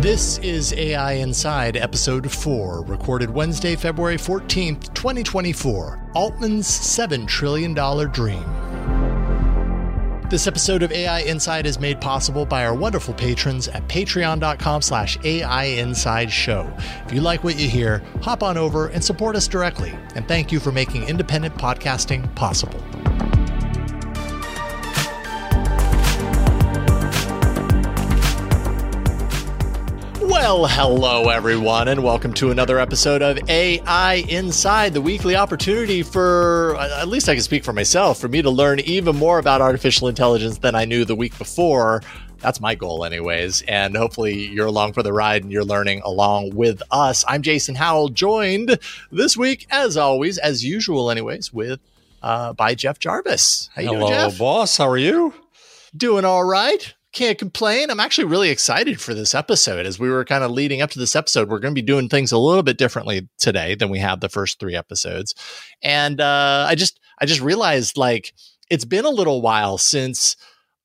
This is AI Inside, Episode 4, recorded Wednesday, February 14th, 2024. Altman's $7 trillion dream. This episode of AI Inside is made possible by our wonderful patrons at patreon.com slash AI Inside Show. If you like what you hear, hop on over and support us directly. And thank you for making independent podcasting possible. Well, hello everyone, and welcome to another episode of AI Inside, the weekly opportunity for, at least I can speak for myself, for me to learn even more about artificial intelligence than I knew the week before. That's my goal, anyways. And hopefully, you're along for the ride and you're learning along with us. I'm Jason Howell, joined this week, as always, as usual, anyways, with uh, by Jeff Jarvis. How you Hello, doing, Jeff? boss. How are you? Doing all right can't complain. I'm actually really excited for this episode. As we were kind of leading up to this episode, we're going to be doing things a little bit differently today than we have the first three episodes. And uh, I just, I just realized like it's been a little while since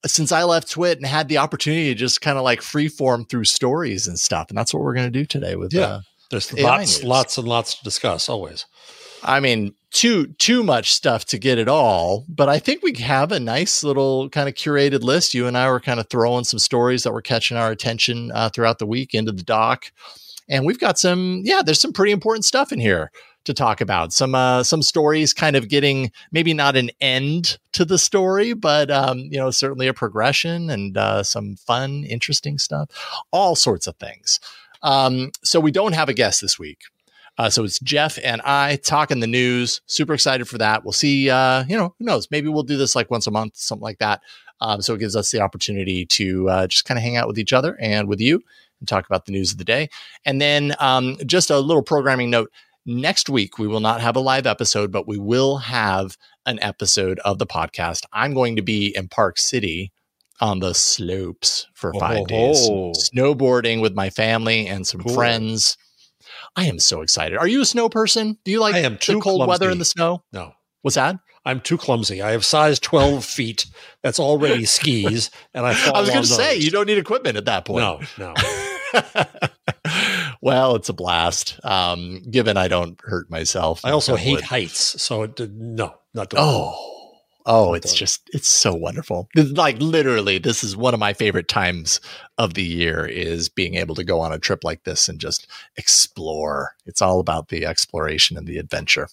since I left Twit and had the opportunity to just kind of like freeform through stories and stuff. And that's what we're going to do today with yeah. Uh, There's lots, lots and lots to discuss always. I mean, too too much stuff to get it all, but I think we have a nice little kind of curated list. You and I were kind of throwing some stories that were catching our attention uh, throughout the week into the doc, and we've got some. Yeah, there's some pretty important stuff in here to talk about. Some uh, some stories kind of getting maybe not an end to the story, but um, you know certainly a progression and uh, some fun, interesting stuff. All sorts of things. Um, so we don't have a guest this week. Uh, so it's Jeff and I talking the news. Super excited for that. We'll see. Uh, you know, who knows? Maybe we'll do this like once a month, something like that. Um, so it gives us the opportunity to uh, just kind of hang out with each other and with you and talk about the news of the day. And then um, just a little programming note. Next week, we will not have a live episode, but we will have an episode of the podcast. I'm going to be in Park City on the slopes for five oh, days, snowboarding with my family and some cool. friends. I am so excited. Are you a snow person? Do you like I am too the cold clumsy. weather and the snow? No. What's that? I'm too clumsy. I have size 12 feet. That's already skis, and I I was going to say you don't need equipment at that point. No, no. well, it's a blast. Um, given I don't hurt myself. I also hate heights, so it, no, not. Oh, Oh, it's just it's so wonderful. Like literally, this is one of my favorite times of the year is being able to go on a trip like this and just explore. It's all about the exploration and the adventure.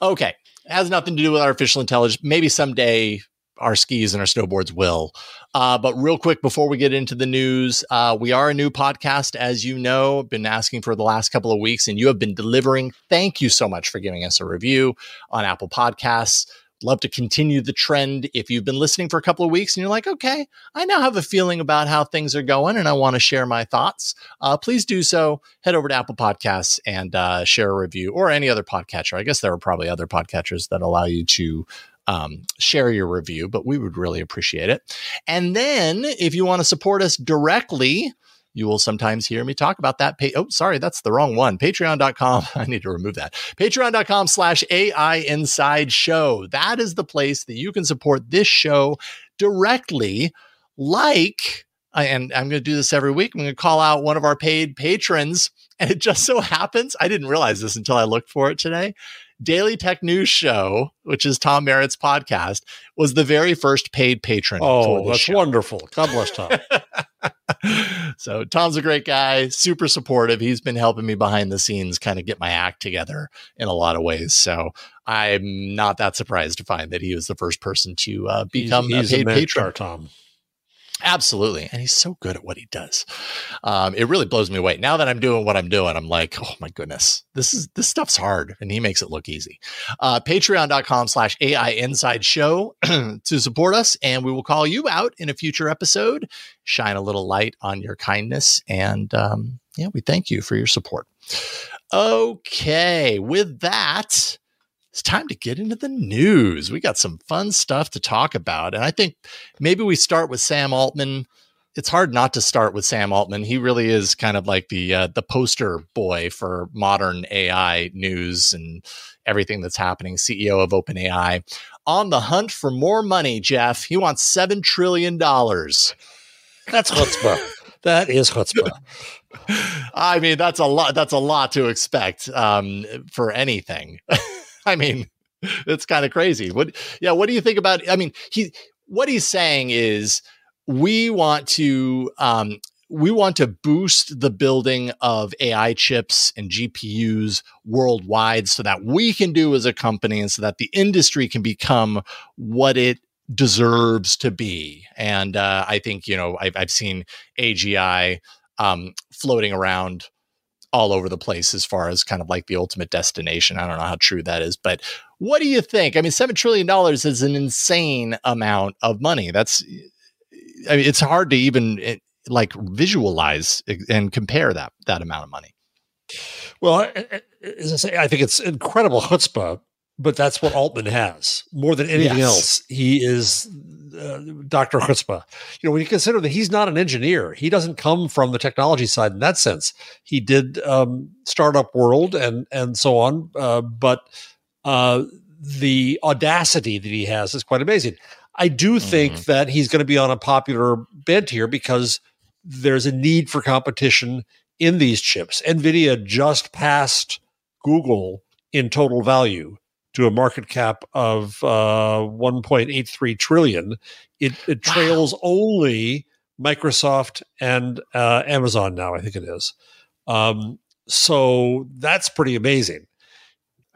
Okay, it has nothing to do with artificial intelligence. Maybe someday our skis and our snowboards will. Uh, but real quick before we get into the news, uh, we are a new podcast, as you know. Been asking for the last couple of weeks, and you have been delivering. Thank you so much for giving us a review on Apple Podcasts love to continue the trend. If you've been listening for a couple of weeks and you're like, okay, I now have a feeling about how things are going and I want to share my thoughts, uh, please do so. Head over to Apple Podcasts and uh, share a review or any other podcatcher. I guess there are probably other podcatchers that allow you to um, share your review, but we would really appreciate it. And then if you want to support us directly, you will sometimes hear me talk about that. oh, sorry, that's the wrong one. Patreon.com. I need to remove that. Patreon.com slash AI Inside Show. That is the place that you can support this show directly, like, and I'm going to do this every week. I'm going to call out one of our paid patrons. And it just so happens, I didn't realize this until I looked for it today. Daily Tech News Show, which is Tom Merritt's podcast, was the very first paid patron. Oh, that's show. wonderful. God bless Tom. so Tom's a great guy, super supportive. He's been helping me behind the scenes kind of get my act together in a lot of ways. So I'm not that surprised to find that he was the first person to uh, become he's, he's a paid a patron. Tom. Absolutely. And he's so good at what he does. Um, it really blows me away. Now that I'm doing what I'm doing, I'm like, oh my goodness, this is this stuff's hard. And he makes it look easy. Uh, Patreon.com slash AI Inside Show to support us. And we will call you out in a future episode, shine a little light on your kindness. And um, yeah, we thank you for your support. Okay. With that, it's time to get into the news. We got some fun stuff to talk about. And I think maybe we start with Sam Altman. It's hard not to start with Sam Altman. He really is kind of like the uh, the poster boy for modern AI news and everything that's happening. CEO of OpenAI on the hunt for more money. Jeff, he wants seven trillion dollars. That's chutzpah. that is chutzpah. I mean, that's a lot. That's a lot to expect um, for anything. I mean, it's kind of crazy. What yeah, what do you think about I mean, he what he's saying is we want to um we want to boost the building of AI chips and GPUs worldwide so that we can do as a company and so that the industry can become what it deserves to be. And uh, I think, you know, I've, I've seen AGI um, floating around all over the place as far as kind of like the ultimate destination. I don't know how true that is, but what do you think? I mean, $7 trillion is an insane amount of money. That's, I mean, it's hard to even eh, like visualize and compare that, that amount of money. Well, as I say, I think it's incredible chutzpah but that's what Altman has more than anything yes. else. He is uh, Dr. Chutzpah. You know, when you consider that he's not an engineer, he doesn't come from the technology side in that sense. He did um, startup world and and so on, uh, but uh, the audacity that he has is quite amazing. I do mm-hmm. think that he's going to be on a popular bent here because there's a need for competition in these chips. Nvidia just passed Google in total value to a market cap of uh, 1.83 trillion. It, it trails wow. only Microsoft and uh, Amazon now. I think it is. Um, so that's pretty amazing.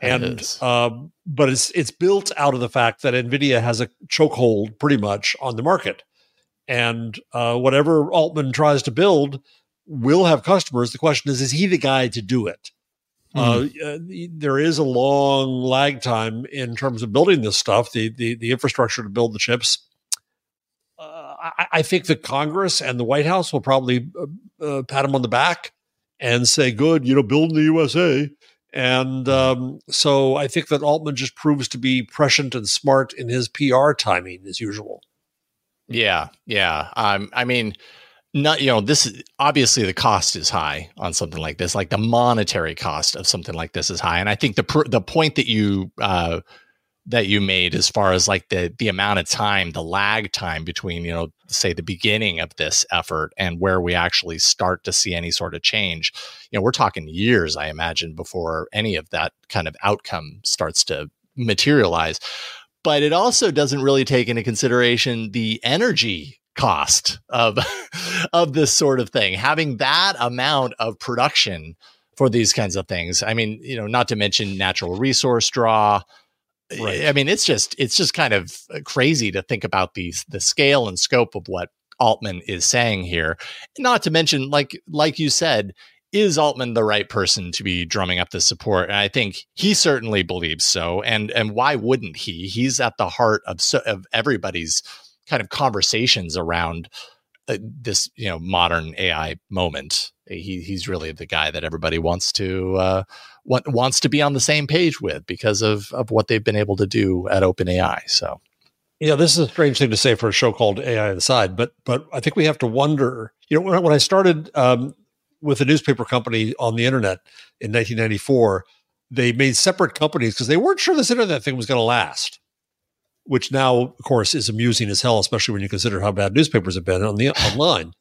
and um, but it's it's built out of the fact that Nvidia has a chokehold pretty much on the market, and uh, whatever Altman tries to build will have customers. The question is, is he the guy to do it? Mm. Uh, there is a long lag time in terms of building this stuff, the the, the infrastructure to build the chips. Uh, I, I, think the Congress and the White House will probably uh, uh pat him on the back and say, "Good, you know, building the USA." And mm-hmm. um, so I think that Altman just proves to be prescient and smart in his PR timing, as usual. Yeah, yeah. Um, I mean not you know this is obviously the cost is high on something like this like the monetary cost of something like this is high. And i think the pr- the point that you uh that you made as far as like the the amount of time the lag time between you know say the beginning of this effort and where we actually start to see any sort of change you know we're talking years i imagine before any of that kind of outcome starts to materialize. But it also doesn't really take into consideration the energy cost of of this sort of thing. Having that amount of production for these kinds of things i mean you know not to mention natural resource draw. Right. i mean it's just it's just kind of uh, crazy to think about these the scale and scope of what altman is saying here. Not to mention like like you said is altman the right person to be drumming up the support? And i think he certainly believes so. And and why wouldn't he? He's at the heart of so, of everybody's kind of conversations around uh, this you know modern AI moment. he he's really the guy that everybody wants to uh, want, wants to be on the same page with because of of what they've been able to do at OpenAI. So. Yeah, this is a strange thing to say for a show called AI Inside, but but I think we have to wonder. You know, when, when I started um, with a newspaper company on the internet in 1994, they made separate companies because they weren't sure this internet thing was going to last. Which now, of course, is amusing as hell, especially when you consider how bad newspapers have been on the online.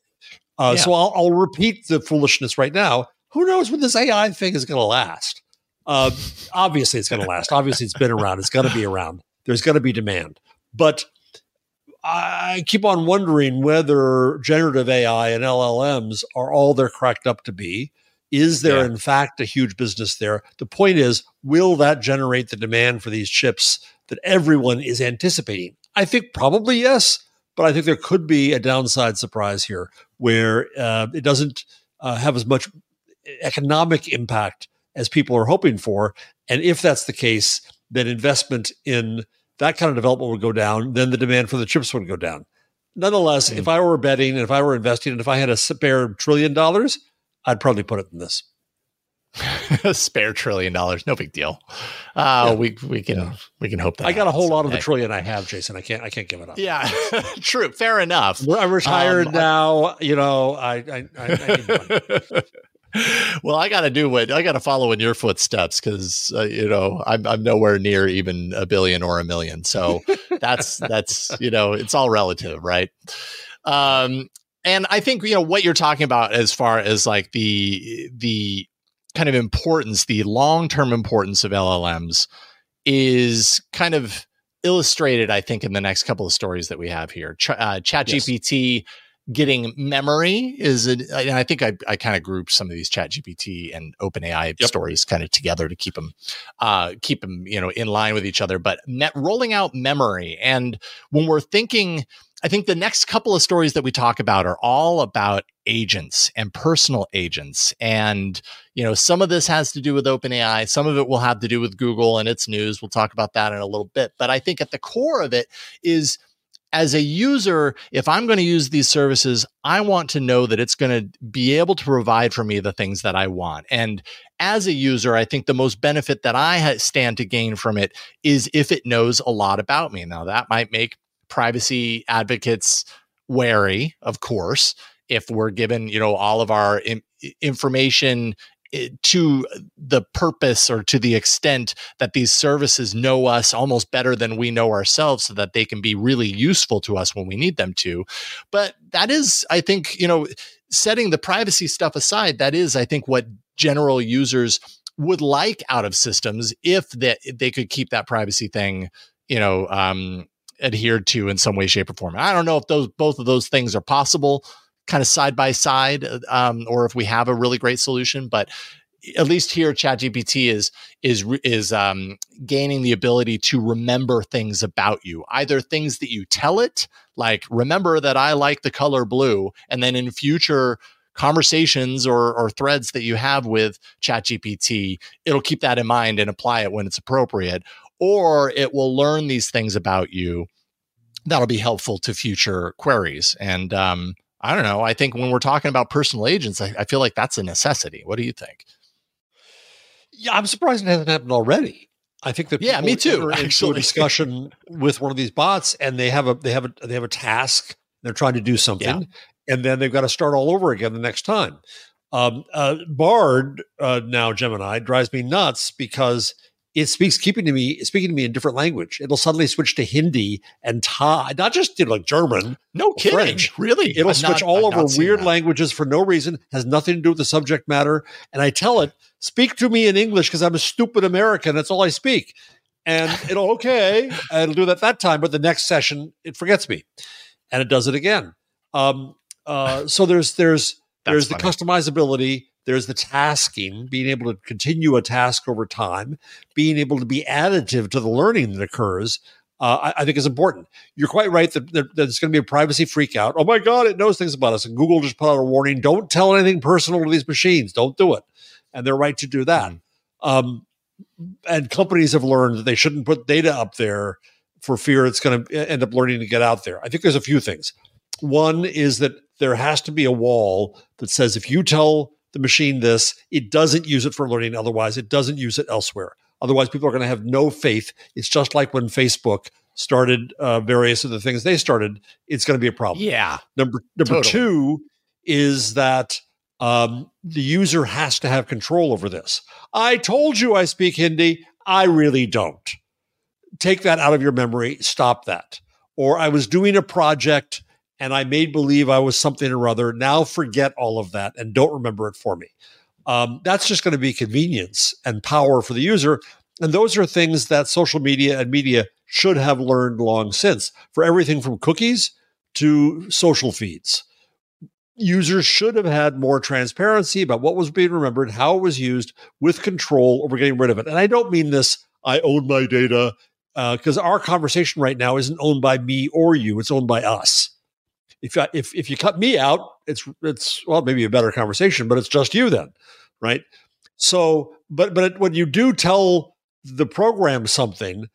Uh, yeah. So I'll, I'll, repeat the foolishness right now. Who knows when this AI thing is going to last? Uh, obviously, it's going to last. Obviously, it's been around. It's going to be around. There's going to be demand. But I keep on wondering whether generative AI and LLMs are all they're cracked up to be. Is there, yeah. in fact, a huge business there? The point is, will that generate the demand for these chips that everyone is anticipating? I think probably yes, but I think there could be a downside surprise here where uh, it doesn't uh, have as much economic impact as people are hoping for. And if that's the case, then investment in that kind of development would go down, then the demand for the chips would go down. Nonetheless, mm. if I were betting and if I were investing and if I had a spare trillion dollars, I'd probably put it in this. spare trillion dollars, no big deal. Uh, yeah. We we can yeah. we can hope that I got a whole lot of the trillion I have, Jason. I can't I can't give it up. Yeah, true. Fair enough. I'm retired um, now. You know, I I, I, I well, I got to do what I got to follow in your footsteps because uh, you know I'm I'm nowhere near even a billion or a million. So that's that's you know it's all relative, right? Um, and I think you know what you're talking about as far as like the the kind of importance, the long term importance of LLMs is kind of illustrated, I think, in the next couple of stories that we have here. Ch- uh, ChatGPT yes getting memory is it and i think i, I kind of grouped some of these chat gpt and openai yep. stories kind of together to keep them uh keep them you know in line with each other but net rolling out memory and when we're thinking i think the next couple of stories that we talk about are all about agents and personal agents and you know some of this has to do with openai some of it will have to do with google and its news we'll talk about that in a little bit but i think at the core of it is as a user, if I'm going to use these services, I want to know that it's going to be able to provide for me the things that I want. And as a user, I think the most benefit that I stand to gain from it is if it knows a lot about me. Now, that might make privacy advocates wary, of course, if we're given, you know, all of our information to the purpose or to the extent that these services know us almost better than we know ourselves so that they can be really useful to us when we need them to. But that is i think you know setting the privacy stuff aside that is i think what general users would like out of systems if that they could keep that privacy thing you know um adhered to in some way shape or form i don't know if those both of those things are possible kind of side by side, um, or if we have a really great solution. But at least here, ChatGPT is is is um, gaining the ability to remember things about you, either things that you tell it, like remember that I like the color blue, and then in future conversations or, or threads that you have with ChatGPT, it'll keep that in mind and apply it when it's appropriate, or it will learn these things about you that'll be helpful to future queries. And um, I don't know. I think when we're talking about personal agents, I, I feel like that's a necessity. What do you think? Yeah, I'm surprised it hasn't happened already. I think that yeah, me too. Actually, a discussion with one of these bots, and they have a they have a they have a task. They're trying to do something, yeah. and then they've got to start all over again the next time. Um, uh, Bard uh, now Gemini drives me nuts because it speaks keeping to me speaking to me in different language. It'll suddenly switch to Hindi and Thai, not just you know, like German. No kidding, French. really. It'll I've switch not, all I've over weird languages for no reason, has nothing to do with the subject matter. And I tell it, speak to me in English because I'm a stupid American. That's all I speak. And it'll okay, it'll do that that time, but the next session it forgets me, and it does it again. Um, uh, so there's there's there's funny. the customizability there's the tasking, being able to continue a task over time, being able to be additive to the learning that occurs. Uh, I, I, think is important. You're quite right that, that, that it's going to be a privacy freak out. Oh my God, it knows things about us. And Google just put out a warning don't tell anything personal to these machines. Don't do it. And they're right to do that. Mm-hmm. Um, and companies have learned that they shouldn't put data up there for fear it's going to end up learning to get out there. I think there's a few things. One is that there has to be a wall that says if you tell the machine this, it doesn't use it for learning. Otherwise, it doesn't use it elsewhere. Otherwise, people are going to have no faith. It's just like when Facebook started uh, various of the things they started. It's going to be a problem. Yeah. Number number Totally. two is that um, the user has to have control over this. I told you I speak Hindi. I really don't. Take that out of your memory. Stop that. Or I was doing a project and I made believe I was something or other. Now forget all of that and don't remember it for me. Um, that's just going to be convenience and power for the user. And those are things that social media and media should have learned long since for everything from cookies to social feeds. Users should have had more transparency about what was being remembered, how it was used, with control over getting rid of it. And I don't mean this, I own my data, because our conversation right now isn't owned by me or you, it's owned by us. If, I, if, if you cut me out, it's, it's, well, maybe a better conversation, but it's just you then, right? So, but, but when you do tell the program something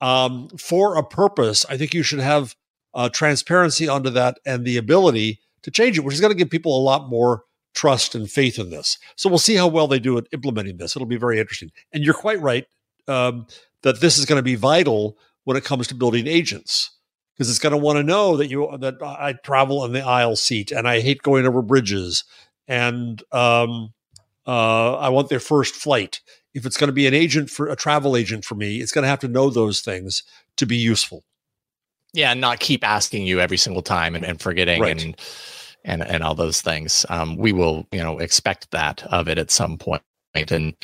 um, for a purpose, I think you should have uh, transparency onto that and the ability to change it, which is going to give people a lot more trust and faith in this. So we'll see how well they do at implementing this. It'll be very interesting. And you're quite right um, that this is going to be vital when it comes to building agents because it's going to want to know that you that I travel in the aisle seat and I hate going over bridges and um, uh, I want their first flight. If it's going to be an agent for a travel agent for me, it's going to have to know those things to be useful. Yeah, and not keep asking you every single time and, and forgetting Right. and and and all those things. Um, we will, you know, expect that of it at some point. And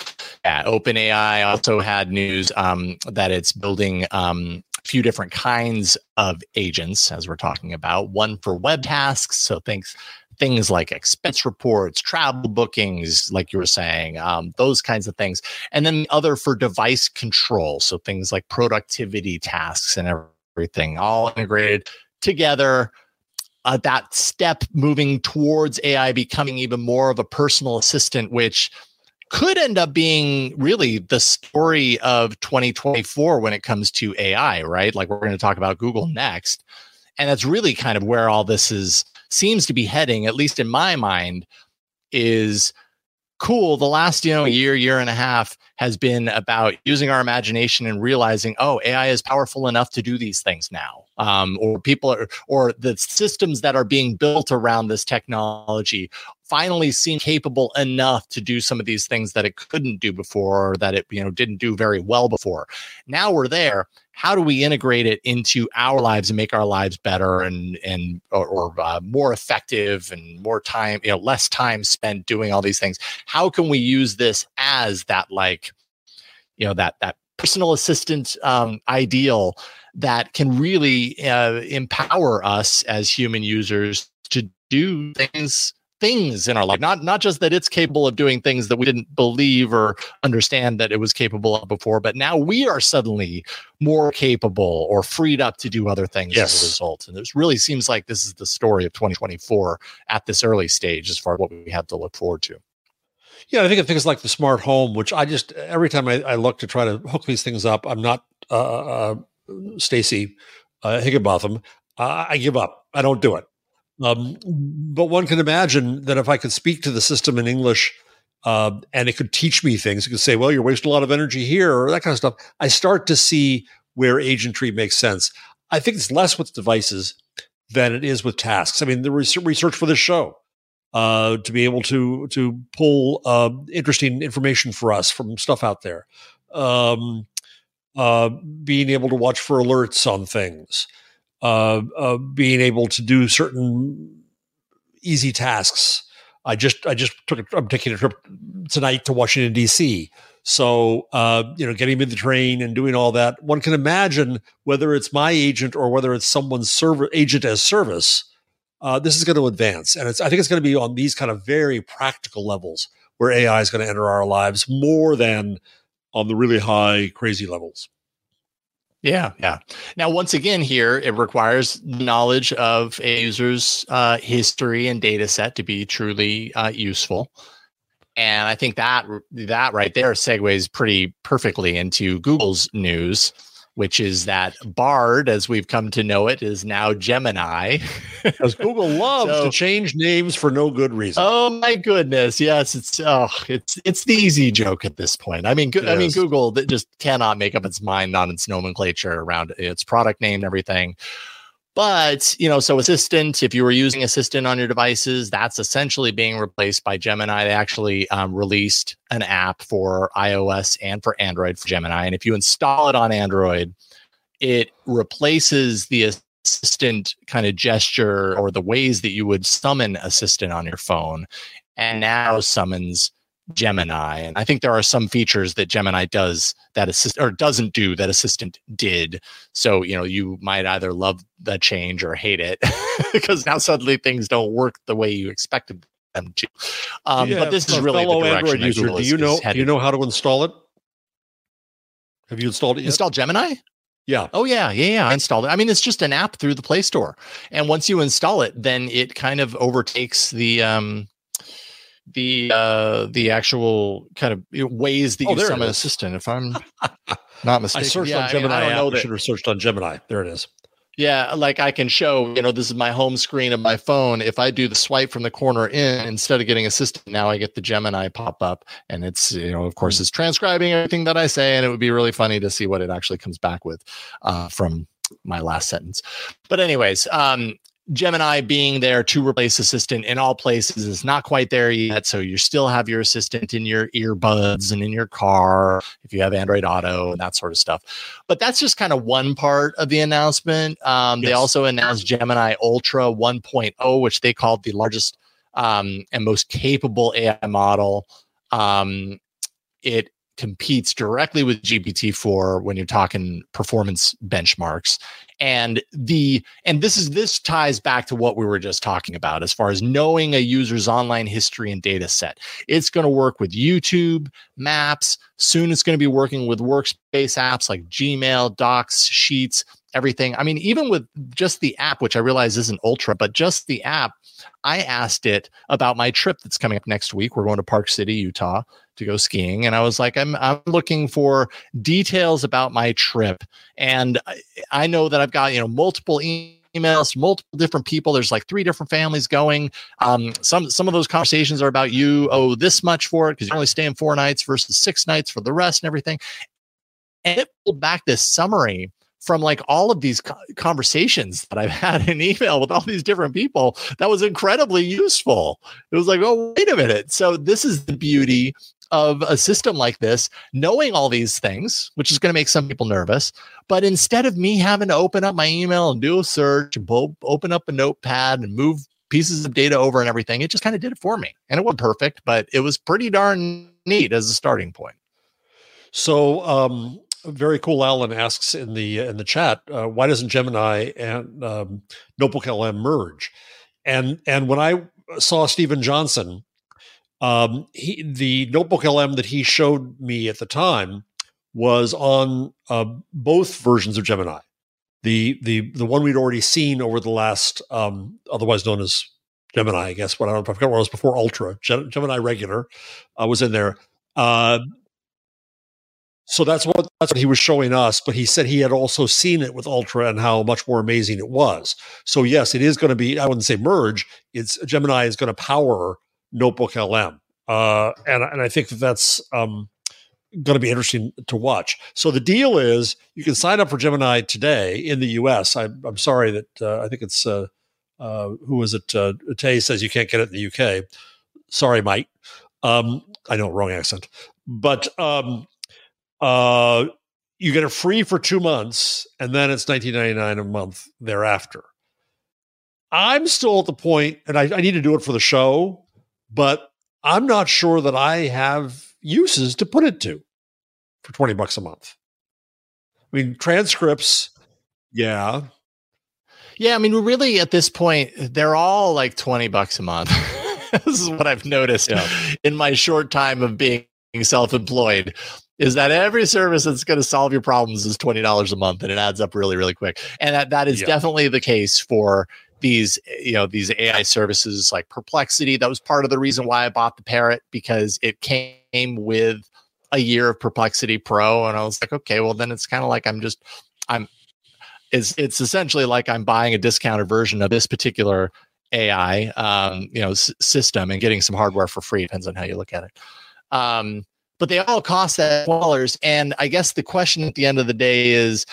yeah, OpenAI also had news um, that it's building um, few different kinds of agents, as we're talking about. One for web tasks, so things things like expense reports, travel bookings, like you were saying, um, those kinds of things, and then the other for device control, so things like productivity tasks and everything, all integrated together uh, that step moving towards AI becoming even more of a personal assistant, which could end up being really the story of 2024 when it comes to AI, right? Like we're going to talk about Google next. And that's really kind of where all this is seems to be heading, at least in my mind, is cool. The last, you know, year, year and a half has been about using our imagination and realizing, oh, AI is powerful enough to do these things now. Um, or people are, or the systems that are being built around this technology finally seem capable enough to do some of these things that it couldn't do before or that it, you know, didn't do very well before. Now we're there. How do we integrate it into our lives and make our lives better and and or, or uh, more effective and more time, you know, less time spent doing all these things? How can we use this as that like, you know, that that personal assistant um, ideal that can really uh, empower us as human users to do things things in our life. Not not just that it's capable of doing things that we didn't believe or understand that it was capable of before but now we are suddenly more capable or freed up to do other things as a result. And it really seems like this is the story of 2024 at this early stage as far as what we have to look forward to. Yeah, I think of things like the smart home, which I just every time I, I look to try to hook these things up, I'm not uh, uh, Stacy uh, Higginbotham. Uh, I give up. I don't do it. Um, but one can imagine that if I could speak to the system in English uh, and it could teach me things, it could say, "Well, you're wasting a lot of energy here," or that kind of stuff. I start to see where agentry makes sense. I think it's less with devices than it is with tasks. I mean, the res- research for this show uh, to be able to to pull uh, interesting information for us from stuff out there. Um, uh, being able to watch for alerts on things, uh, uh, being able to do certain easy tasks. I just I just took a, I'm taking a trip tonight to Washington D.C. So uh, you know, getting in the train and doing all that, one can imagine whether it's my agent or whether it's someone's server agent as service uh, this is going to advance, and I think it's going to be on these kind of very practical levels where AI is going to enter our lives more than on the really high crazy levels. Yeah, yeah. Now, once again, here it requires knowledge of a user's uh, history and data set to be truly uh, useful. And I think that that right there segues pretty perfectly into Google's news which is that Bard, as we've come to know it, is now Gemini. Because Google loves so, to change names for no good reason. Oh my goodness! Yes, it's oh, it's it's the easy joke at this point. I mean, go, I mean, Google that just cannot make up its mind on its nomenclature around its product name and everything. But, you know, so Assistant, if you were using Assistant on your devices, that's essentially being replaced by Gemini. They actually um, released an app for iOS and for Android for Gemini. And if you install it on Android, it replaces the assistant kind of gesture or the ways that you would summon assistant on your phone and now summons Gemini. And I think there are some features that Gemini does that assist or doesn't do that Assistant did. So, you know, you might either love the change or hate it because now suddenly things don't work the way you expected them to. Um, yeah, but this is really the direction Android user. Do you know? Do you know how to install it? Have you installed it? Yet? Install Gemini? Yeah. Oh yeah, yeah, yeah. I installed it. I mean, it's just an app through the Play Store, and once you install it, then it kind of overtakes the um the uh the actual kind of ways that oh, you summon assistant if i'm not mistaken. i searched yeah, on gemini I, mean, I don't know that, should have searched on gemini. There it is. Yeah like i can show you know this is my home screen of my phone. If i do the swipe from the corner in instead of getting assistant now i get the gemini pop up and it's you know of course hmm. it's transcribing everything that i say and it would be really funny to see what it actually comes back with uh, from my last sentence. But anyways, um, Gemini being there to replace Assistant in all places is not quite there yet. So you still have your Assistant in your earbuds and in your car if you have Android Auto and that sort of stuff. But that's just kind of one part of the announcement. Um, yes. They also announced Gemini Ultra 1.0, which they called the largest um, and most capable AI model. Um, it competes directly with GPT-4 when you're talking performance benchmarks. And the and this is this ties back to what we were just talking about as far as knowing a user's online history and data set. It's going to work with YouTube, Maps, soon it's going to be working with workspace apps like Gmail, Docs, Sheets, everything. I mean, even with just the app, which I realize isn't ultra, but just the app, I asked it about my trip that's coming up next week. We're going to Park City, Utah to go skiing. And I was like, I'm, I'm looking for details about my trip. And I, I know that I've got, you know, multiple emails multiple different people there's like three different families going um, some some of those conversations are about you owe this much for it because you're only staying four nights versus six nights for the rest and everything and it pulled back this summary from like all of these conversations that I've had in email with all these different people that was incredibly useful. It was like, oh, wait a minute. So, this is the beauty of a system like this, knowing all these things, which is going to make some people nervous. But instead of me having to open up my email and do a search, open up a notepad and move pieces of data over and everything, it just kind of did it for me. And it wasn't perfect, but it was pretty darn neat as a starting point. So, um, very cool. Alan asks in the in the chat, uh, why doesn't Gemini and um, Notebook LM merge? And and when I saw Steven Johnson, um, he, the Notebook LM that he showed me at the time was on uh, both versions of Gemini. The the the one we'd already seen over the last, um, otherwise known as Gemini, I guess. What I don't know, I forgot what it was before Ultra. Gemini regular uh, was in there. Uh, so that's what that's what he was showing us. But he said he had also seen it with Ultra and how much more amazing it was. So yes, it is going to be. I wouldn't say merge. It's Gemini is going to power Notebook LM, uh, and and I think that that's um, going to be interesting to watch. So the deal is you can sign up for Gemini today in the U.S. I, am sorry that uh, I think it's uh, uh, who was it? Uh, Tay says you can't get it in the U.K. Sorry, Mike. Um, I know wrong accent, but um, uh, you get it free for two months, and then it's nineteen ninety nine a month thereafter. I'm still at the point, and I, I need to do it for the show, but I'm not sure that I have uses to put it to for 20 bucks a month. I mean, transcripts, yeah. Yeah, I mean, really at this point, they're all like 20 bucks a month. this is what I've noticed yeah. in my short time of being self employed is that every service that's going to solve your problems is $20 a month and it adds up really really quick and that, that is yeah. definitely the case for these you know these ai services like perplexity that was part of the reason why i bought the rabbit because it came with a year of Perplexity Pro, and I was like, okay, well then it's kind of like I'm just I'm it's it's essentially like I'm buying a discounted version of this particular AI, um, you know, s- system and getting some hardware for free. Depends on how you look at it. Um, but they all cost that dollars. And I guess the question at the end of the day is,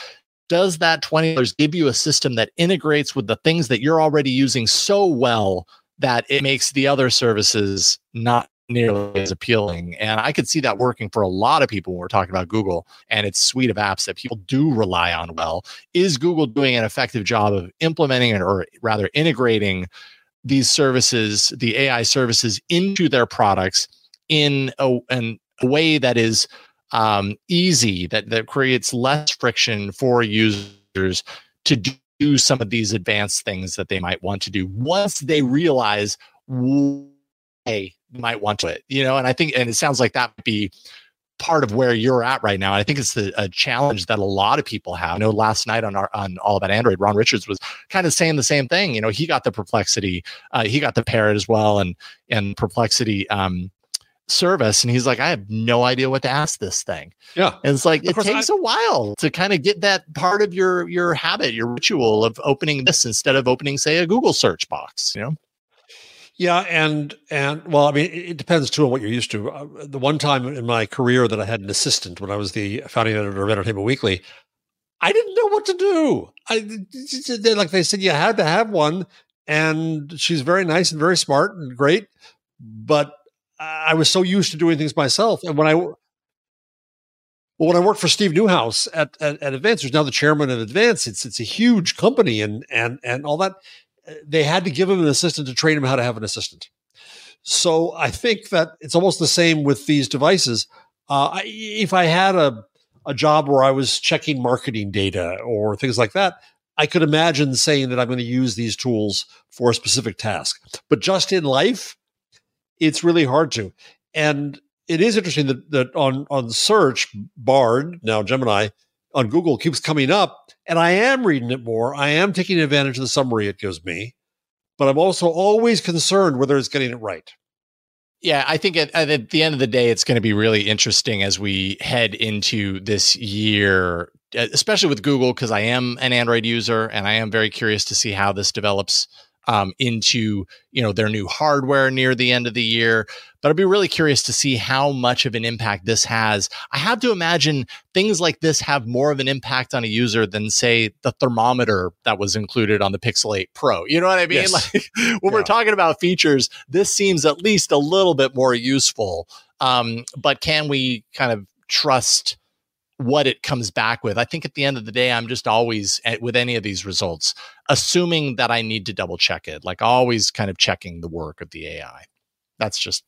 does that twenty dollars give you a system that integrates with the things that you're already using so well that it makes the other services not nearly as appealing. And I could see that working for a lot of people when we're talking about Google and its suite of apps that people do rely on well. Is Google doing an effective job of implementing it or rather integrating these services, the AI services into their products in a, in a way that is um, easy, that, that creates less friction for users to do some of these advanced things that they might want to do once they realize hey might want to it you know and i think and it sounds like that would be part of where you're at right now. And I think it's a challenge that a lot of people have. I know last night on our on All About Android, Ron Richards was kind of saying the same thing. You know, he got the perplexity, uh, he got the rabbit as well, and and perplexity um, service, and he's like, I have no idea what to ask this thing. Yeah, and it's like it takes I, a while to kind of get that part of your your habit, your ritual of opening this instead of opening, say, a Google search box. You know. Yeah, and and well, I mean, it depends too on what you're used to. Uh, the one time in my career that I had an assistant when I was the founding editor of Entertainment Weekly, I didn't know what to do. I like they said you had to have one, and she's very nice and very smart and great, but I was so used to doing things myself, and when I well, when I worked for Steve Newhouse at, at, at Advance, who's now the chairman of Advance, it's it's a huge company and and and all that they had to give him an assistant to train him how to have an assistant. So I think that it's almost the same with these devices. Uh, if I had a, a job where I was checking marketing data or things like that, I could imagine saying that I'm going to use these tools for a specific task. But just in life, it's really hard to. And it is interesting that, that on, on search, Bard, now Gemini, on Google keeps coming up, and I am reading it more. I am taking advantage of the summary it gives me, but I'm also always concerned whether it's getting it right. Yeah, I think at, at the end of the day, it's going to be really interesting as we head into this year, especially with Google, because I am an Android user and I am very curious to see how this develops um, into you know their new hardware near the end of the year. But I'd be really curious to see how much of an impact this has. I have to imagine things like this have more of an impact on a user than say the thermometer that was included on the Pixel 8 Pro. You know what I mean? Yes. Like when yeah. we're talking about features, this seems at least a little bit more useful. Um, but can we kind of trust what it comes back with. I think at the end of the day, I'm just always with any of these results, assuming that I need to double check it, like always kind of checking the work of the AI. That's just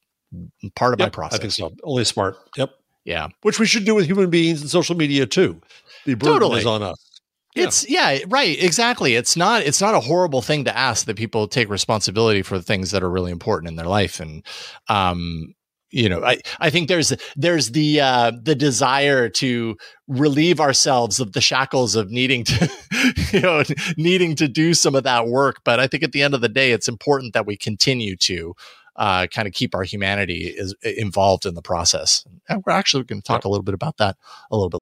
part of yep, my process. I think so. Only smart. Yep. Yeah. Which we should do with human beings and social media too. The burden totally. is on us. It's yeah. yeah, right, exactly. It's not it's not a horrible thing to ask that people take responsibility for the things that are really important in their life and um you know i i think there's there's the uh the desire to relieve ourselves of the shackles of needing to you know needing to do some of that work. But i think at the end of the day it's important that we continue to uh, kind of keep our humanity is involved in the process. And we're actually going to talk a little bit about that a little bit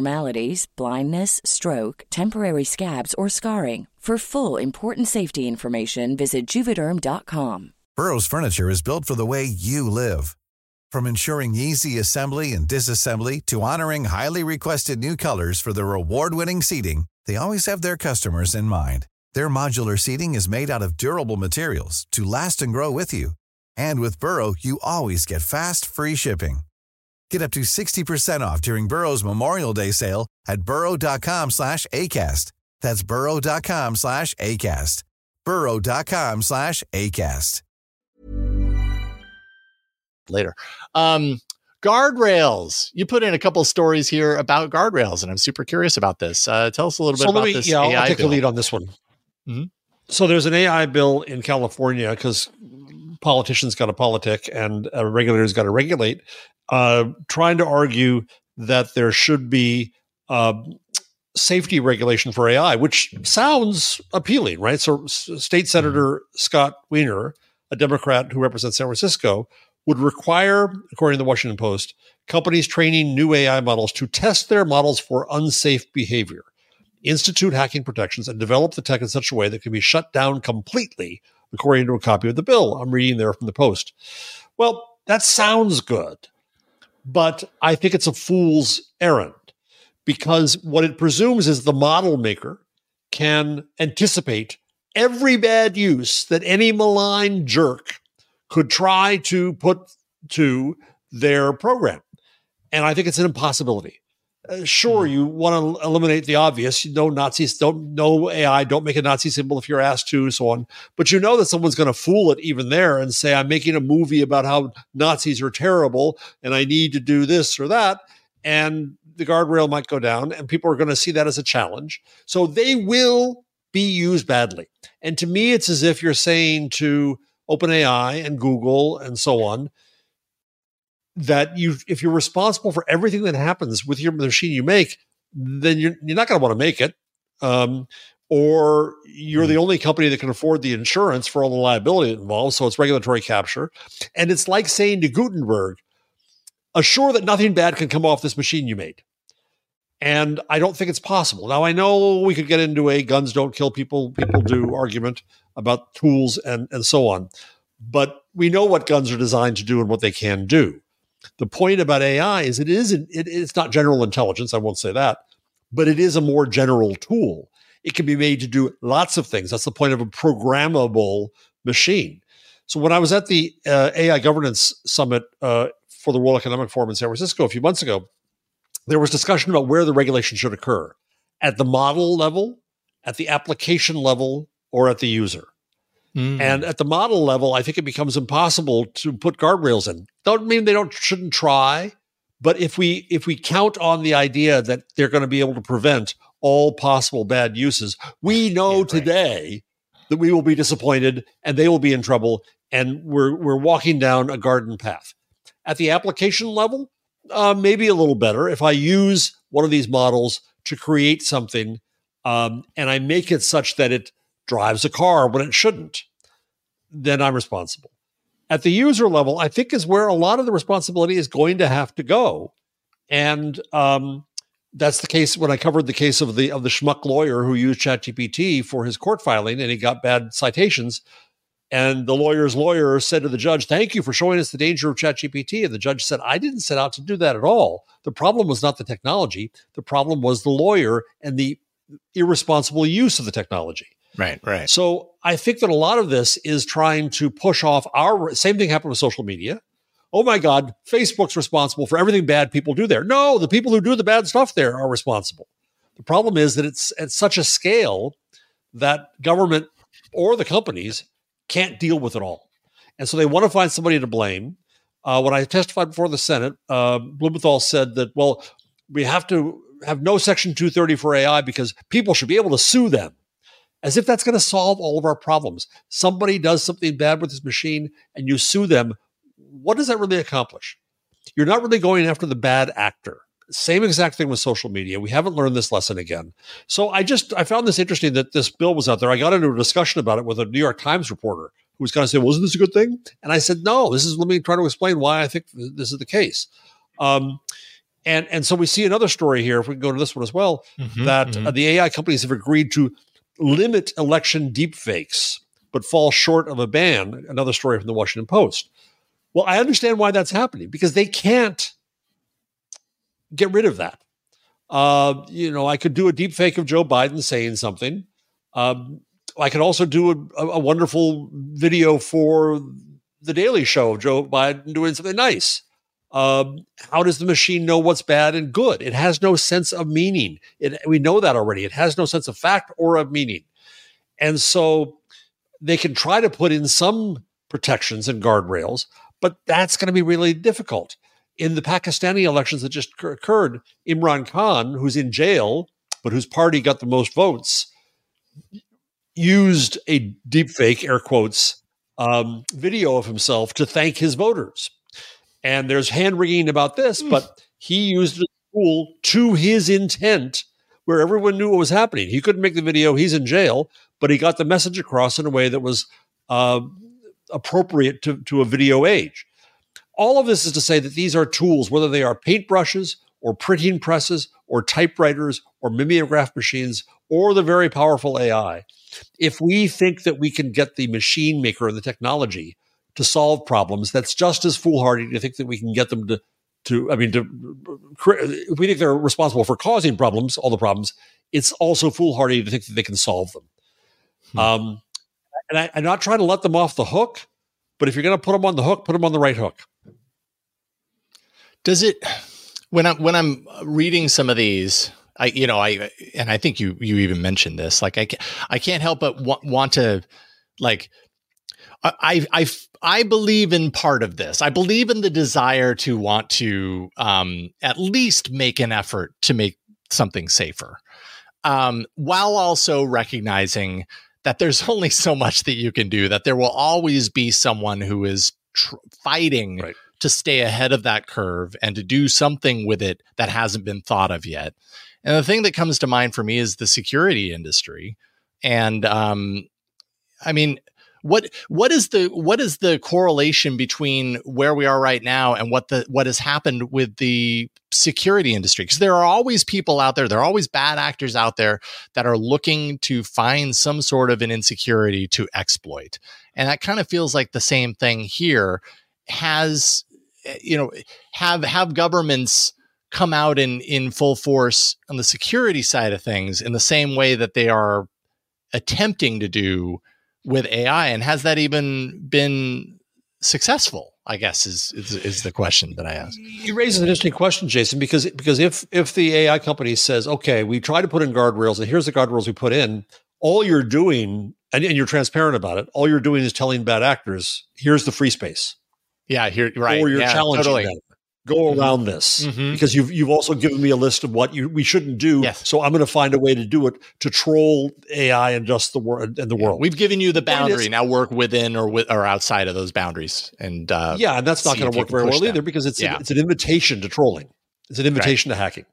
blindness, stroke, temporary scabs, or scarring. For full important safety information, visit juvederm.com. Burrow's furniture is built for the way you live. From ensuring easy assembly and disassembly to honoring highly requested new colors for their award winning seating, they always have their customers in mind. Their modular seating is made out of durable materials to last and grow with you. And with Burrow, you always get fast, free shipping. Get up to 60% off during Burrow's Memorial Day sale at burrow.com slash ACAST. That's burrow.com slash ACAST. burrow.com slash ACAST. later. Um, guardrails. You put in a couple stories here about guardrails, and I'm super curious about this. Uh, tell us a little bit so about let me, this. yeah, AI I'll take bill. the lead on this one. Mhm. So there's an AI bill in California because politicians got to politic and uh, regulators got to regulate, uh, trying to argue that there should be uh, safety regulation for AI, which sounds appealing, right? So, State Senator Scott Wiener, a Democrat who represents San Francisco, would require, according to the Washington Post, companies training new AI models to test their models for unsafe behavior, institute hacking protections, and develop the tech in such a way that can be shut down completely, according to a copy of the bill. I'm reading there from the Post. Well, that sounds good, but I think it's a fool's errand because what it presumes is the model maker can anticipate every bad use that any malign jerk could try to put to their program. And I think it's an impossibility. Uh, sure, you want to eliminate the obvious. No Nazis, don't no AI, don't make a Nazi symbol if you're asked to, so on. But you know that someone's going to fool it even there and say, "I'm making a movie about how Nazis are terrible, and I need to do this or that." And the guardrail might go down, and people are going to see that as a challenge. So they will be used badly. And to me, it's as if you're saying to OpenAI and Google and so on that you, if you're responsible for everything that happens with your machine you make, then you're, you're not going to want to make it. Um, or you're the only company that can afford the insurance for all the liability it involves. So it's regulatory capture. And it's like saying to Gutenberg, assure that nothing bad can come off this machine you made. And I don't think it's possible. Now, I know we could get into a guns don't kill people, people do argument about tools and, and so on. But we know what guns are designed to do and what they can do. The point about AI is it isn't, it, it's not general intelligence. I won't say that, but it is a more general tool. It can be made to do lots of things. That's the point of a programmable machine. So when I was at the uh, AI governance summit uh, for the World Economic Forum in San Francisco a few months ago, there was discussion about where the regulation should occur at the model level, at the application level, or at the user. Mm. And at the model level, I think it becomes impossible to put guardrails in. Don't mean they don't shouldn't try, but if we if we count on the idea that they're going to be able to prevent all possible bad uses, we know Yeah, right. today that we will be disappointed and they will be in trouble, and we're we're walking down a garden path. At the application level, uh, maybe a little better if I use one of these models to create something um, and I make it such that it drives a car when it shouldn't, then I'm responsible. At the user level, I think is where a lot of the responsibility is going to have to go, and um, that's the case when I covered the case of the of the schmuck lawyer who used ChatGPT for his court filing and he got bad citations. And the lawyer's lawyer said to the judge, Thank you for showing us the danger of ChatGPT. And the judge said, I didn't set out to do that at all. The problem was not the technology, the problem was the lawyer and the irresponsible use of the technology. Right, right. So I think that a lot of this is trying to push off our same thing happened with social media. Oh my God, Facebook's responsible for everything bad people do there. No, the people who do the bad stuff there are responsible. The problem is that it's at such a scale that government or the companies can't deal with it all. And so they want to find somebody to blame. Uh, when I testified before the Senate, uh, Blumenthal said that, well, we have to have no Section 230 for AI because people should be able to sue them as if that's going to solve all of our problems. Somebody does something bad with this machine and you sue them. What does that really accomplish? You're not really going after the bad actor. Same exact thing with social media. We haven't learned this lesson again. So I just I found this interesting that this bill was out there. I got into a discussion about it with a New York Times reporter who was kind of saying, "Wasn't this a good thing?" And I said, "No. This is let me try to explain why I think this is the case." Um, and and so we see another story here. If we can go to this one as well, Mhm, that mhm. uh, the AI companies have agreed to limit election deepfakes, but fall short of a ban. Another story from the Washington Post. Well, I understand why that's happening because they can't get rid of that. Uh, you know, I could do a deep fake of Joe Biden saying something. Um, I could also do a, a, wonderful video for the Daily Show of Joe Biden doing something nice. Um, how does the machine know what's bad and good? It has no sense of meaning. It, we know that already. It has no sense of fact or of meaning. And so they can try to put in some protections and guardrails, but that's going to be really difficult. In the Pakistani elections that just occurred, Imran Khan, who's in jail, but whose party got the most votes, used a deepfake, air quotes, um, video of himself to thank his voters. And there's hand wringing about this, mm. but he used the tool to his intent where everyone knew what was happening. He couldn't make the video, he's in jail, but he got the message across in a way that was uh, appropriate to, to a video age. All of this is to say that these are tools, whether they are paintbrushes or printing presses or typewriters or mimeograph machines or the very powerful AI. If we think that we can get the machine maker and the technology to solve problems, that's just as foolhardy to think that we can get them to, to I mean, to, we think they're responsible for causing problems, all the problems, it's also foolhardy to think that they can solve them. Hmm. Um, and I, I'm not trying to let them off the hook, but if you're going to put them on the hook, put them on the right hook. Does it when I'm when I'm reading some of these, I you know I and I think you you even mentioned this. Like I I can't help but want, want to like I I I believe in part of this. I believe in the desire to want to um, at least make an effort to make something safer, um, while also recognizing that there's only so much that you can do. That there will always be someone who is tr- fighting right to stay ahead of that curve and to do something with it that hasn't been thought of yet. And the thing that comes to mind for me is the security industry. And um, I mean, what what is the what is the correlation between where we are right now and what the what has happened with the security industry? Because there are always people out there there are always bad actors out there that are looking to find some sort of an insecurity to exploit. And that kind of feels like the same thing here. Has Eh, you know have have governments come out in in full force on the security side of things in the same way that they are attempting to do with AI and has that even been successful I guess is, is is the question that I ask. You raise an interesting question, Jason, because because if if the AI company says, okay, we try to put in guardrails, and here's the guardrails we put in, all you're doing, and, and you're transparent about it, all you're doing is telling bad actors, here's the free space. Yeah, here right. Or you're yeah, challenging totally. them. Go mm-hmm. around this mm-hmm. because you've you've also given me a list of what you we shouldn't do. Yes. So I'm going to find a way to do it to troll AI and just the world and the yeah. world. We've given you the boundary. Now work within or with or outside of those boundaries. And uh, yeah, and that's not going to work very well them. either because it's yeah. an, it's an invitation to trolling. It's an invitation right. to hacking.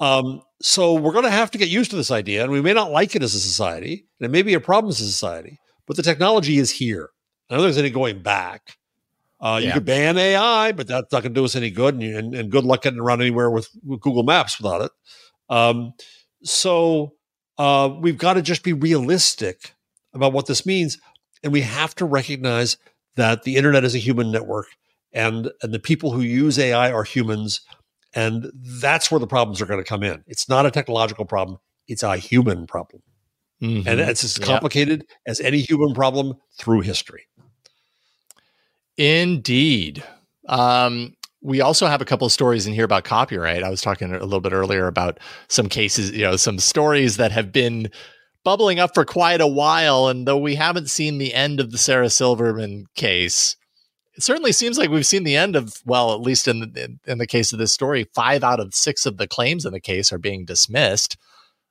Um, so we're going to have to get used to this idea, and we may not like it as a society, and it may be a problem as a society, but the technology is here. I don't think there's any going back. Uh, yeah. You could ban AI, but that's not going to do us any good. And, and, and, good luck getting around anywhere with, with Google Maps without it. Um, so uh, we've got to just be realistic about what this means. And we have to recognize that the internet is a human network and, and the people who use AI are humans. And that's where the problems are going to come in. It's not a technological problem, it's a human problem. Mm-hmm. And it's as complicated yep. as any human problem through history. Indeed. Um, we also have a couple of stories in here about copyright. I was talking a little bit earlier about some cases, you know, some stories that have been bubbling up for quite a while. And though we haven't seen the end of the Sarah Silverman case, it certainly seems like we've seen the end of, well, at least in the, in the case of this story, five out of six of the claims in the case are being dismissed,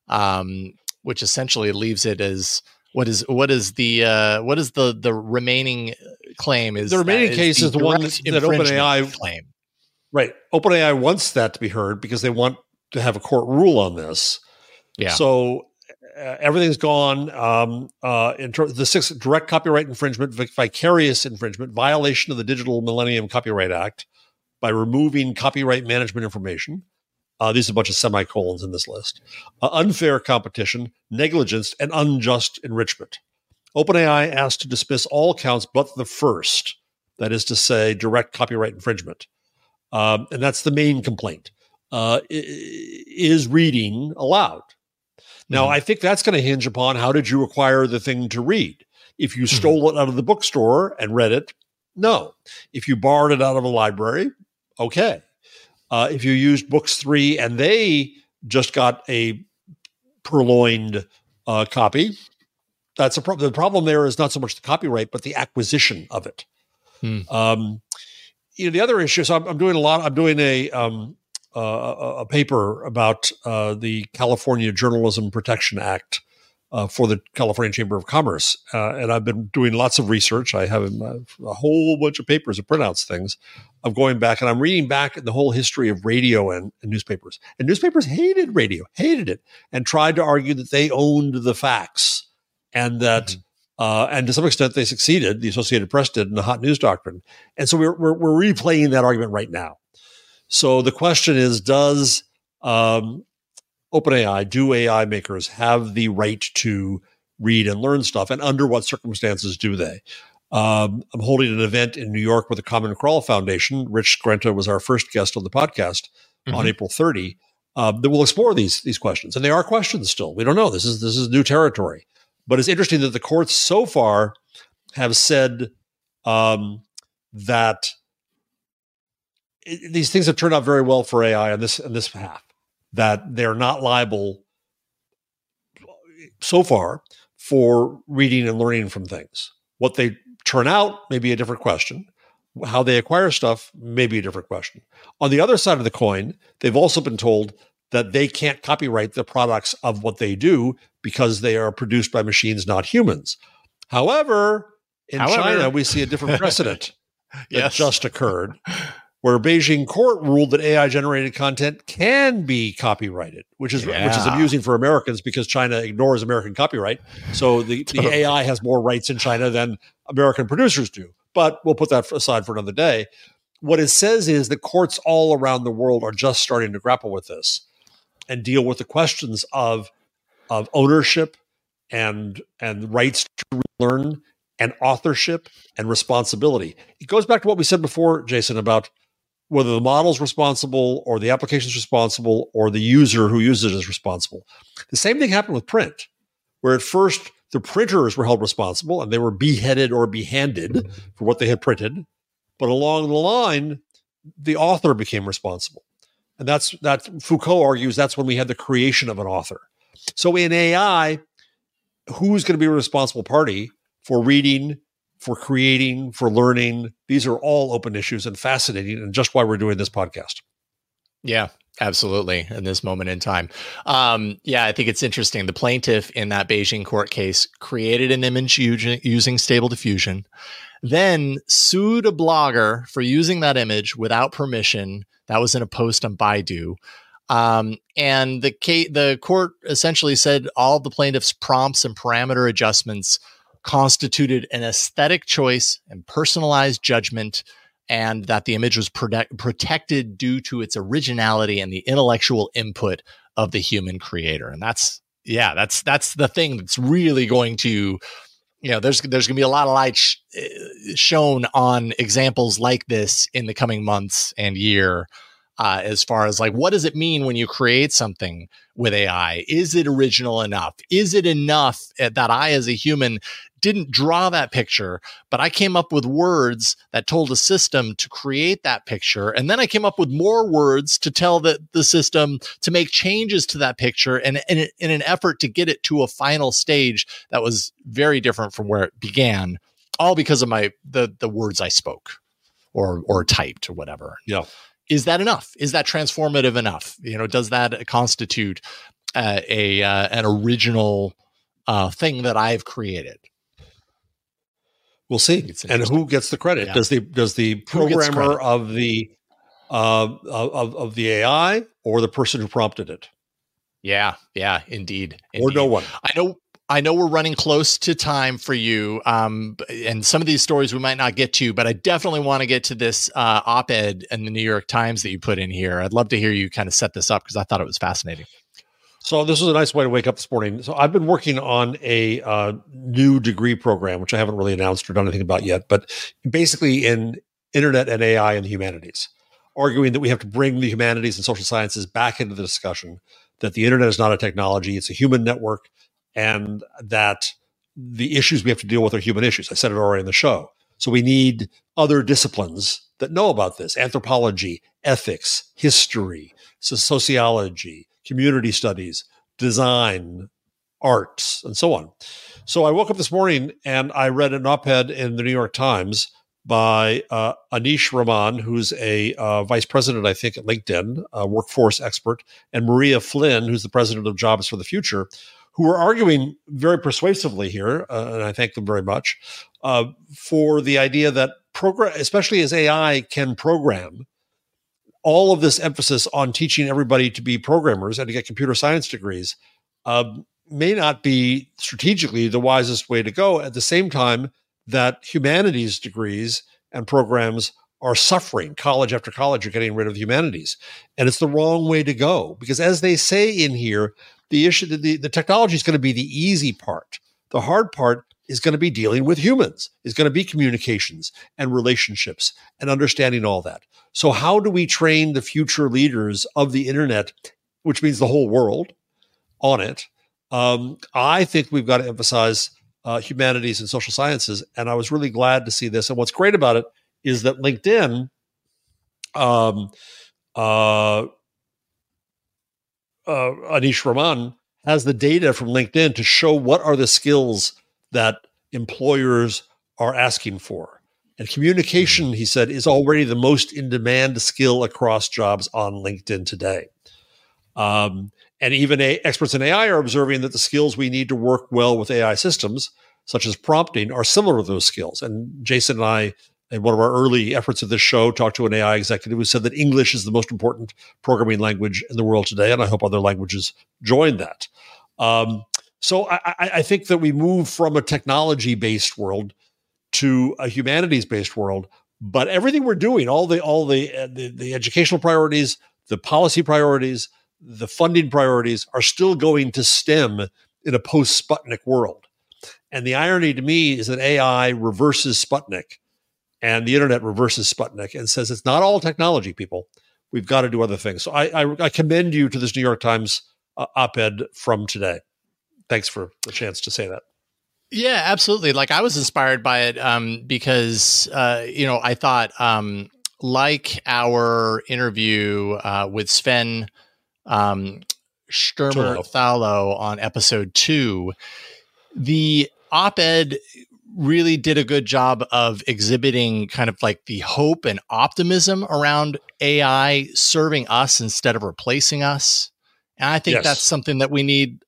um, which essentially leaves it as what is what is the uh, what is the the remaining claim is the remaining case is the, one that OpenAI claim. Right, OpenAI wants that to be heard because they want to have a court rule on this. Yeah. So uh, everything's gone. Um, uh, in ter- the six direct copyright infringement, vicarious infringement, violation of the Digital Millennium Copyright Act by removing copyright management information, uh, are a bunch of semicolons in this list. Uh, unfair competition, negligence, and unjust enrichment. OpenAI asked to dismiss all counts but the first That is to say, direct copyright infringement. Um, and that's the main complaint. Uh, is reading allowed? Now, mm-hmm. I think that's going to hinge upon how did you acquire the thing to read? If you mm-hmm. stole it out of the bookstore and read it, no. If you borrowed it out of a library, okay. Uh, if you used books three and they just got a purloined uh, copy, that's a problem. The problem there is not so much the copyright, but the acquisition of it. Hmm. Um, you know, the other issue. So I'm, I'm doing a lot. I'm doing a um, uh, a paper about uh, the California Journalism Protection Act uh, for the California Chamber of Commerce, uh, and I've been doing lots of research. I have a whole bunch of papers and printouts things. I'm going back and I'm reading back the whole history of radio and, and newspapers. And newspapers hated radio, hated it, and tried to argue that they owned the facts and that. Mm-hmm. Uh, and to some extent, they succeeded. The Associated Press did in the hot news doctrine, and so we're, we're, we're replaying that argument right now. So the question is, does um, OpenAI, do AI makers have the right to read and learn stuff, and under what circumstances do they? Um, I'm holding an event in New York with the Common Crawl Foundation. Rich Skrenta was our first guest on the podcast mm-hmm. on April 30. Uh, that will explore these these questions, and they are questions still. We don't know. This is this is new territory, but it's interesting that the courts so far have said um, that it, these things have turned out very well for AI on this on this path. That they're not liable so far for reading and learning from things. What they turn out may be a different question. How they acquire stuff may be a different question. On the other side of the coin, they've also been told that they can't copyright the products of what they do because they are produced by machines, not humans. However, in However, China, we see a different precedent that yes. just occurred where Beijing court ruled that AI generated content can be copyrighted, which is yeah. which is amusing for Americans because China ignores American copyright. So the, the AI has more rights in China than American producers do. But we'll put that aside for another day. What it says is that courts all around the world are just starting to grapple with this and deal with the questions of of ownership and and rights to learn and authorship and responsibility. It goes back to what we said before, Jason, about whether the model is responsible or the application is responsible or the user who uses it is responsible. The same thing happened with print, where at first the printers were held responsible and they were beheaded or behanded for what they had printed. But along the line, the author became responsible. And that's that Foucault argues that's when we had the creation of an author. So in AI, who's going to be a responsible party for reading for creating, for learning. These are all open issues and fascinating, and just why we're doing this podcast. Yeah, absolutely. In this moment in time. Um, yeah, I think it's interesting. The plaintiff in that Beijing court case created an image using, using stable diffusion, then sued a blogger for using that image without permission. That was in a post on Baidu. Um, and the, the court essentially said all the plaintiff's prompts and parameter adjustments constituted an aesthetic choice and personalized judgment, and that the image was protect- protected due to its originality and the intellectual input of the human creator. And that's yeah, that's that's the thing that's really going to you know there's there's going to be a lot of light sh- eh, shown on examples like this in the coming months and year uh, as far as like what does it mean when you create something with AI? Is it original enough? Is it enough eh, that I, as a human, didn't draw that picture, but I came up with words that told a system to create that picture. And then I came up with more words to tell the, the system to make changes to that picture and, and in an effort to get it to a final stage that was very different from where it began, all because of my the the words I spoke or or typed or whatever. Yeah. Is that enough? Is that transformative enough? You know, does that constitute uh, a uh, an original uh, thing that I've created? We'll see. And who gets the credit? Yeah. Does the does the programmer of the uh, of of the AI or the person who prompted it? Yeah, yeah, indeed, indeed. Or no one. I know I know we're running close to time for you, um, and some of these stories we might not get to, but I definitely want to get to this uh, op-ed in the New York Times that you put in here. I'd love to hear you kind of set this up because I thought it was fascinating. So this was a nice way to wake up this morning. So I've been working on a uh, new degree program, which I haven't really announced or done anything about yet, but basically in internet and AI and the humanities, arguing that we have to bring the humanities and social sciences back into the discussion. That the internet is not a technology; it's a human network, and that the issues we have to deal with are human issues. I said it already in the show. So we need other disciplines that know about this: anthropology, ethics, history, sociology community studies, design, arts, and so on. So I woke up this morning and I read an op ed in the New York Times by uh, Aneesh Raman, who's a uh, vice president, I think, at LinkedIn, a workforce expert, and Maria Flynn, who's the president of Jobs for the Future, who are arguing very persuasively here, uh, and I thank them very much, uh, for the idea that program, especially as AI can program, all of this emphasis on teaching everybody to be programmers and to get computer science degrees uh, may not be strategically the wisest way to go. At the same time, that humanities degrees and programs are suffering. College after college are getting rid of humanities, and it's the wrong way to go because, as they say in here, the issue, the, the technology is going to be the easy part. The hard part is going to be dealing with humans, is going to be communications and relationships and understanding all that. So, how do we train the future leaders of the internet, which means the whole world, on it? Um, I think we've got to emphasize uh, humanities and social sciences. And I was really glad to see this. And what's great about it is that LinkedIn, um, uh, uh, Aneesh Raman has the data from LinkedIn to show what are the skills that employers are asking for. And communication, he said, is already the most in demand skill across jobs on LinkedIn today. Um, and even a, experts in AI are observing that the skills we need to work well with AI systems, such as prompting, are similar to those skills. And Jason and I, in one of our early efforts of this show, talked to an AI executive who said that English is the most important programming language in the world today. And I hope other languages join that. Um, so I, I think that we move from a technology based world to a humanities based world. But everything we're doing, all the all the, uh, the the educational priorities, the policy priorities, the funding priorities, are still going to stem in a post Sputnik world. And the irony to me is that AI reverses Sputnik and the internet reverses Sputnik and says it's not all technology, people. We've got to do other things. So I, I, I commend you to this New York Times uh, op ed from today thanks for the chance to say that. Yeah, absolutely. Like I was inspired by it um, because uh, you know I thought um, like our interview uh, with Sven um, Størmer Thaulow on episode two, the op-ed really did a good job of exhibiting kind of like the hope and optimism around AI serving us instead of replacing us. And I think yes. that's something that we need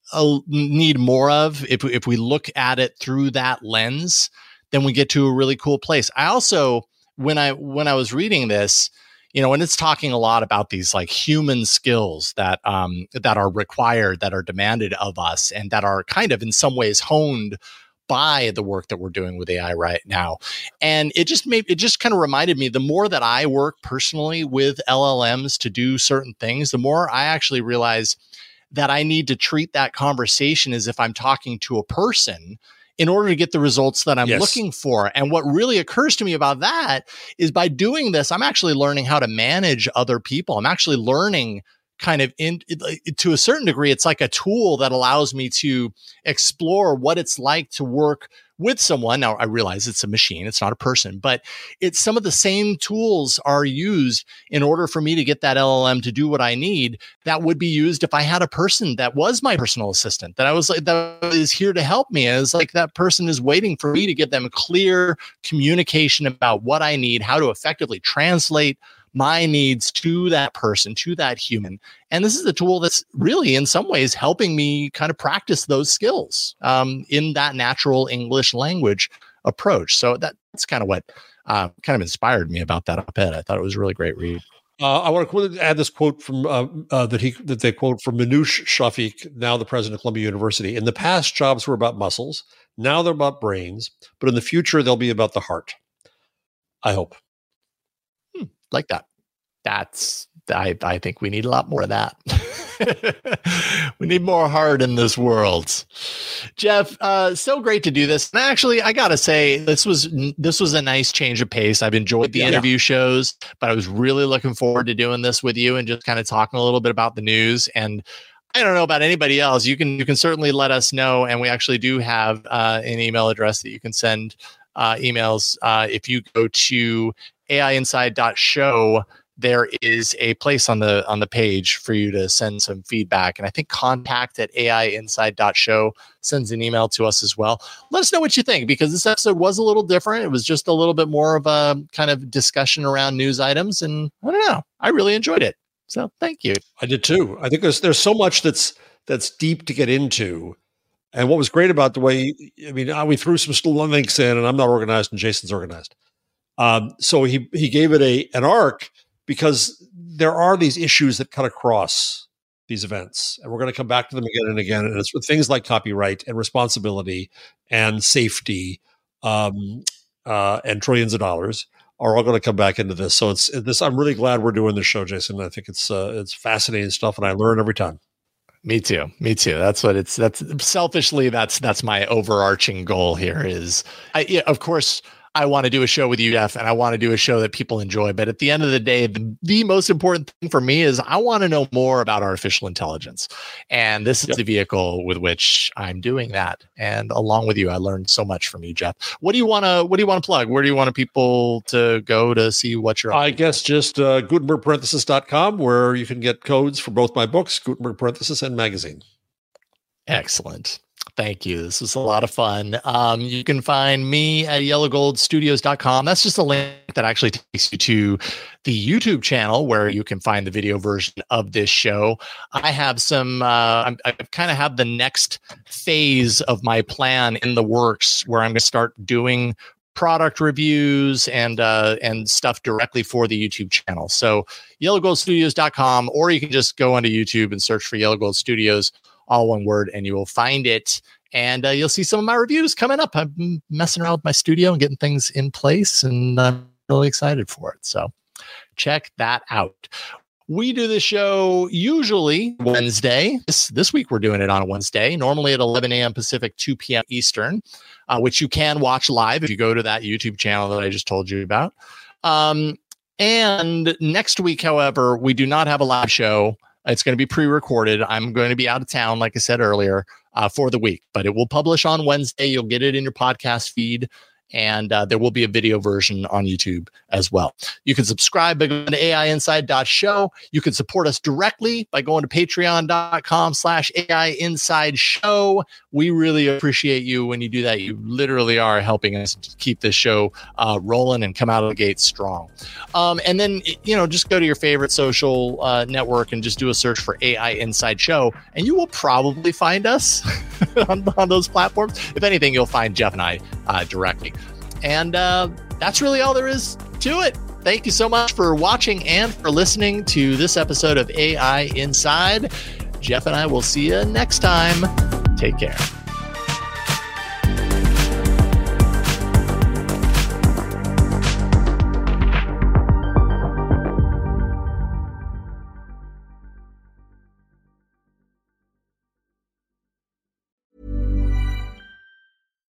need more of. If if we look at it through that lens, then we get to a really cool place. I also when I when I was reading this, you know, and it's talking a lot about these like human skills that um that are required, that are demanded of us, and that are kind of in some ways honed by the work that we're doing with AI right now. And it just made it just kind of reminded me the more that I work personally with LLMs to do certain things, the more I actually realize that I need to treat that conversation as if I'm talking to a person in order to get the results that I'm yes. looking for. And what really occurs to me about that is by doing this, I'm actually learning how to manage other people. I'm actually learning kind of in to a certain degree it's like a tool that allows me to explore what it's like to work with someone now i realize it's a machine it's not a person but it's some of the same tools are used in order for me to get that llm to do what i need that would be used if i had a person that was my personal assistant that i was like that is here to help me it's like that person is waiting for me to give them clear communication about what i need how to effectively translate my needs to that person, to that human. And this is a tool that's really, in some ways, helping me kind of practice those skills um, in that natural English language approach. So that, that's kind of what uh, kind of inspired me about that op-ed. I thought it was a really great read. Uh, I want to add this quote from uh, uh, that he that they quote from Minouche Shafik, now the president of Columbia University. In the past, jobs were about muscles. Now they're about brains, but in the future, they'll be about the heart. I hope like that. That's I, I think we need a lot more of that. we need more heart in this world. Jeff, uh, so great to do this. And actually, I gotta say, this was this was a nice change of pace. I've enjoyed the yeah, interview shows, but I was really looking forward to doing this with you and just kind of talking a little bit about the news. And I don't know about anybody else. You can you can certainly let us know, and we actually do have uh, an email address that you can send uh, emails uh, if you go to aiinside.show there is a place on the on the page for you to send some feedback. And i think contact at aiinside.show sends an email to us as well. Let us know what you think because this episode was a little different. It was just a little bit more of a kind of discussion around news items and i don't know. I really enjoyed it. So thank you. I did too. I think there's there's so much that's that's deep to get into. And what was great about the way i mean we threw some links in and i'm not organized and jason's organized um, so he he gave it a an arc because there are these issues that cut across these events. And we're going to come back to them again and again. And it's with things like copyright and responsibility and safety um, uh, and trillions of dollars are all going to come back into this. So it's this i'm really glad we're doing this show jason. I think it's uh, it's fascinating stuff and i learn every time. Me too. Me too. That's what it's that's selfishly that's that's my overarching goal here is i yeah, of course I want to do a show with you, Jeff, and I want to do a show that people enjoy. But at the end of the day, the, the most important thing for me is I want to know more about artificial intelligence. And this is yep. the vehicle with which I'm doing that. And along with you, I learned so much from you, Jeff. What do you want to what do you want to plug? Where do you want people to go to see what you're I guess just uh, Gutenberg where you can get codes for both my books, Gutenberg parenthesis and magazine. Excellent. Thank you. This was a lot of fun. Um, you can find me at yellowgoldstudios.com. That's just a link that actually takes you to the YouTube channel where you can find the video version of this show. I have some, uh, i kind of have the next phase of my plan in the works where I'm going to start doing product reviews and uh, and stuff directly for the YouTube channel. So yellowgoldstudios.com, or you can just go onto YouTube and search for Yellow Gold Studios all one word, and you will find it. And uh, you'll see some of my reviews coming up. I'm messing around with my studio and getting things in place, and I'm really excited for it. So check that out. We do the show usually Wednesday. This, this week we're doing it on a Wednesday, normally at 11 a.m. Pacific, 2 p.m. Eastern, uh, which you can watch live if you go to that YouTube channel that I just told you about. Um, and next week, however, we do not have a live show. It's going to be pre-recorded. I'm going to be out of town, like I said earlier, uh, for the week, but it will publish on Wednesday. You'll get it in your podcast feed and uh, there will be a video version on YouTube as well. You can subscribe by going to aiinside.show. You can support us directly by going to patreon.com slash aiinsideshow. We really appreciate you when you do that. You literally are helping us keep this show uh, rolling and come out of the gate strong. Um, and then, you know, just go to your favorite social uh, network and just do a search for AI Inside Show, and you will probably find us on, on, those platforms. If anything, you'll find Jeff and I uh, directly. And uh, that's really all there is to it. Thank you so much for watching and for listening to this episode of AI Inside. Jeff and I will see you next time. Take care.